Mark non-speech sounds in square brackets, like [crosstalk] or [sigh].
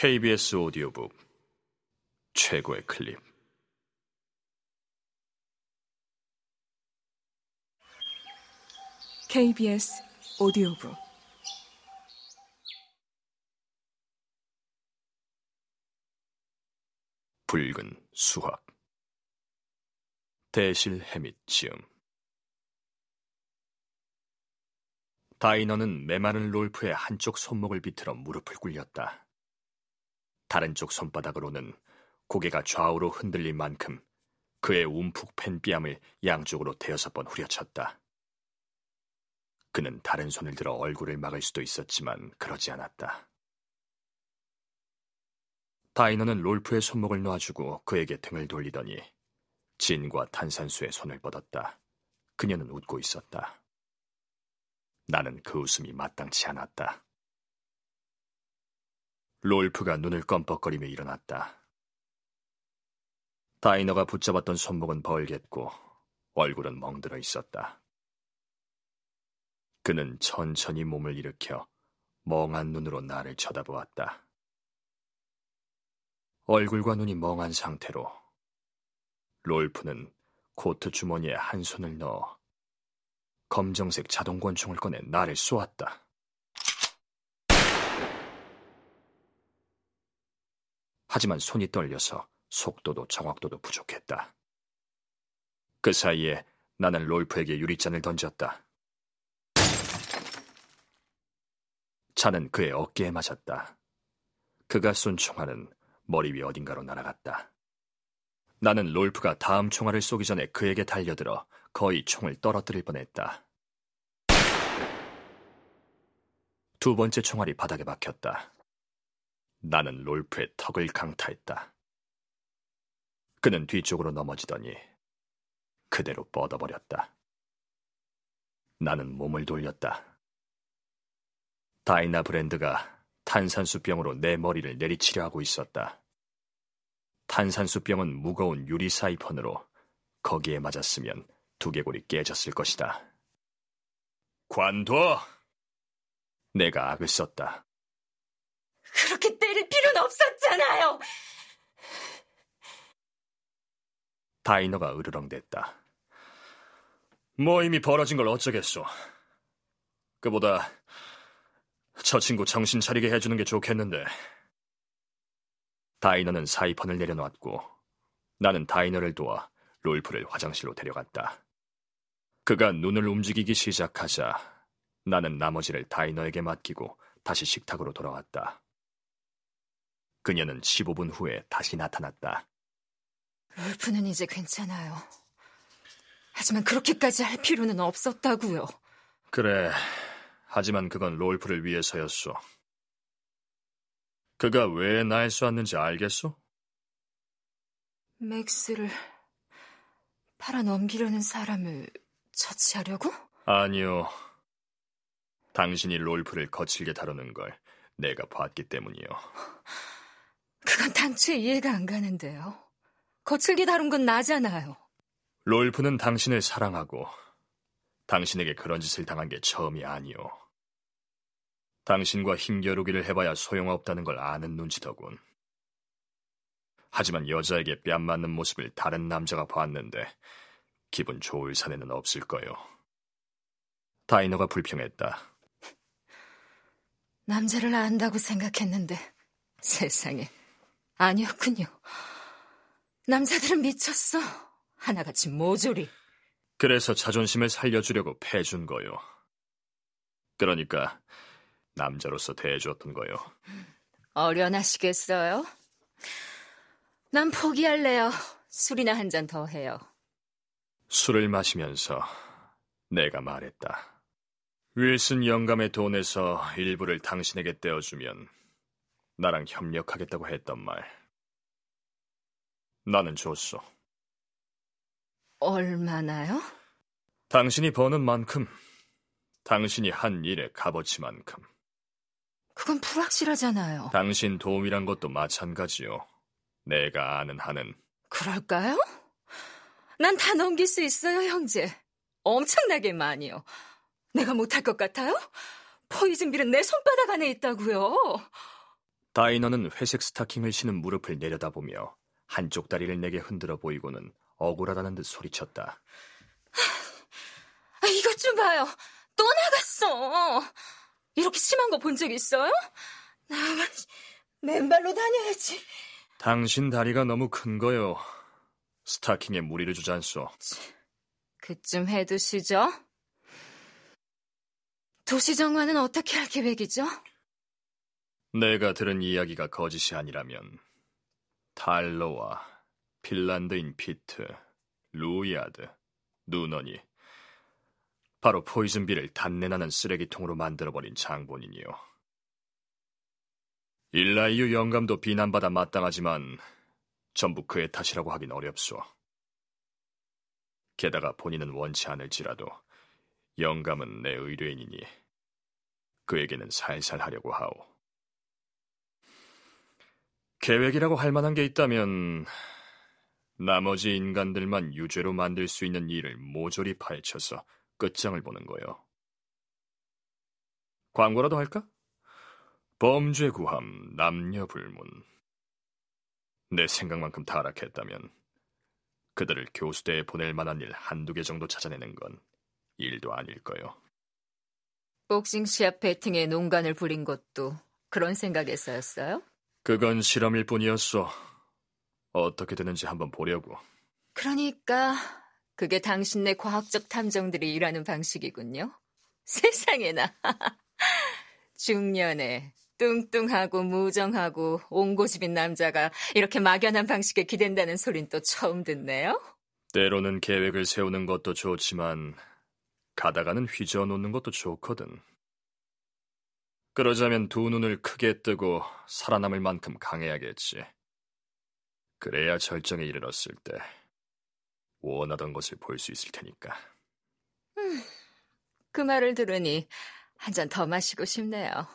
KBS 오디오북 최고의 클립. KBS 오디오북. 붉은 수학. 대실 해밋 지음. 다이너는 메마른 롤프의 한쪽 손목을 비틀어 무릎을 꿇렸다. 다른 쪽 손바닥으로는 고개가 좌우로 흔들린 만큼 그의 움푹 팬 뺨을 양쪽으로 대여섯 번 후려쳤다. 그는 다른 손을 들어 얼굴을 막을 수도 있었지만 그러지 않았다. 다이너는 롤프의 손목을 놔주고 그에게 등을 돌리더니 진과 탄산수의 손을 뻗었다. 그녀는 웃고 있었다. 나는 그 웃음이 마땅치 않았다. 롤프가 눈을 껌뻑거리며 일어났다. 다이너가 붙잡았던 손목은 벌겠고 얼굴은 멍들어 있었다. 그는 천천히 몸을 일으켜 멍한 눈으로 나를 쳐다보았다. 얼굴과 눈이 멍한 상태로 롤프는 코트 주머니에 한 손을 넣어 검정색 자동권총을 꺼내 나를 쏘았다. 하지만 손이 떨려서 속도도 정확도도 부족했다. 그 사이에 나는 롤프에게 유리잔을 던졌다. 차는 그의 어깨에 맞았다. 그가 쏜 총알은 머리 위 어딘가로 날아갔다. 나는 롤프가 다음 총알을 쏘기 전에 그에게 달려들어 거의 총을 떨어뜨릴 뻔했다. 두 번째 총알이 바닥에 박혔다. 나는 롤프의 턱을 강타했다. 그는 뒤쪽으로 넘어지더니 그대로 뻗어버렸다. 나는 몸을 돌렸다. 다이나 브랜드가 탄산수병으로 내 머리를 내리치려 하고 있었다. 탄산수병은 무거운 유리 사이펀으로 거기에 맞았으면 두개골이 깨졌을 것이다. 관둬! 내가 악을 썼다. 없었잖아요! 다이너가 으르렁댔다. 뭐 이미 벌어진 걸 어쩌겠소. 그보다 저 친구 정신 차리게 해주는 게 좋겠는데. 다이너는 사이펀을 내려놓았고 나는 다이너를 도와 롤프를 화장실로 데려갔다. 그가 눈을 움직이기 시작하자 나는 나머지를 다이너에게 맡기고 다시 식탁으로 돌아왔다. 그녀는 15분 후에 다시 나타났다. 롤프는 이제 괜찮아요. 하지만 그렇게까지 할 필요는 없었다고요. 그래. 하지만 그건 롤프를 위해서였소. 그가 왜날 쏘았는지 알겠소? 맥스를 팔아넘기려는 사람을 처치하려고? 아니요. 당신이 롤프를 거칠게 다루는 걸 내가 봤기 때문이요. 그건 당최 이해가 안 가는데요. 거칠게 다룬 건 나잖아요. 롤프는 당신을 사랑하고 당신에게 그런 짓을 당한 게 처음이 아니오. 당신과 힘겨루기를 해봐야 소용없다는 걸 아는 눈치더군. 하지만 여자에게 뺨 맞는 모습을 다른 남자가 봤는데 기분 좋을 사내는 없을 거요. 다이너가 불평했다. 남자를 안다고 생각했는데 세상에 아니었군요. 남자들은 미쳤어. 하나같이 모조리. 그래서 자존심을 살려주려고 패준 거요. 그러니까 남자로서 대해줬던 거요. 어련하시겠어요? 난 포기할래요. 술이나 한 잔 더 해요. 술을 마시면서 내가 말했다. 윌슨 영감의 돈에서 일부를 당신에게 떼어주면 나랑 협력하겠다고 했던 말. 나는 줬어. 얼마나요? 당신이 버는 만큼, 당신이 한 일의 값어치만큼. 그건 불확실하잖아요. 당신 도움이란 것도 마찬가지요. 내가 아는 한은. 그럴까요? 난 다 넘길 수 있어요, 형제. 엄청나게 많이요. 내가 못할 것 같아요? 포이즌 빌은 내 손바닥 안에 있다고요. 다이너는 회색 스타킹을 신은 무릎을 내려다보며 한쪽 다리를 내게 흔들어 보이고는 억울하다는 듯 소리쳤다. 아, 이것 좀 봐요. 또 나갔어. 이렇게 심한 거 본 적 있어요? 나만 맨발로 다녀야지. 당신 다리가 너무 큰 거요. 스타킹에 무리를 주지 않소. 그쯤 해두시죠. 도시정화는 어떻게 할 계획이죠? 내가 들은 이야기가 거짓이 아니라면 탈로와 핀란드인 피트, 루이아드, 누넌이 바로 포이즌비를 단내나는 쓰레기통으로 만들어버린 장본인이요. 일라이유 영감도 비난받아 마땅하지만 전부 그의 탓이라고 하긴 어렵소. 게다가 본인은 원치 않을지라도 영감은 내 의뢰인이니 그에게는 살살 하려고 하오. 계획이라고 할 만한 게 있다면 나머지 인간들만 유죄로 만들 수 있는 일을 모조리 파헤쳐서 끝장을 보는 거요. 광고라도 할까? 범죄 구함 남녀 불문. 내 생각만큼 타락했다면 그들을 교수대에 보낼 만한 일 한두 개 정도 찾아내는 건 일도 아닐 거요. 복싱 시합 배팅에 농간을 부린 것도 그런 생각에서였어요? 그건 실험일 뿐이었어. 어떻게 되는지 한번 보려고. 그러니까 그게 당신네 과학적 탐정들이 일하는 방식이군요. [laughs] 세상에나. [laughs] 중년에 뚱뚱하고 무정하고 옹고집인 남자가 이렇게 막연한 방식에 기댄다는 소린 또 처음 듣네요. 때로는 계획을 세우는 것도 좋지만 가다가는 휘저어 놓는 것도 좋거든. 그러자면 두 눈을 크게 뜨고 살아남을 만큼 강해야겠지. 그래야 절정에 이르렀을 때 원하던 것을 볼 수 있을 테니까. 음, 그 말을 들으니 한 잔 더 마시고 싶네요.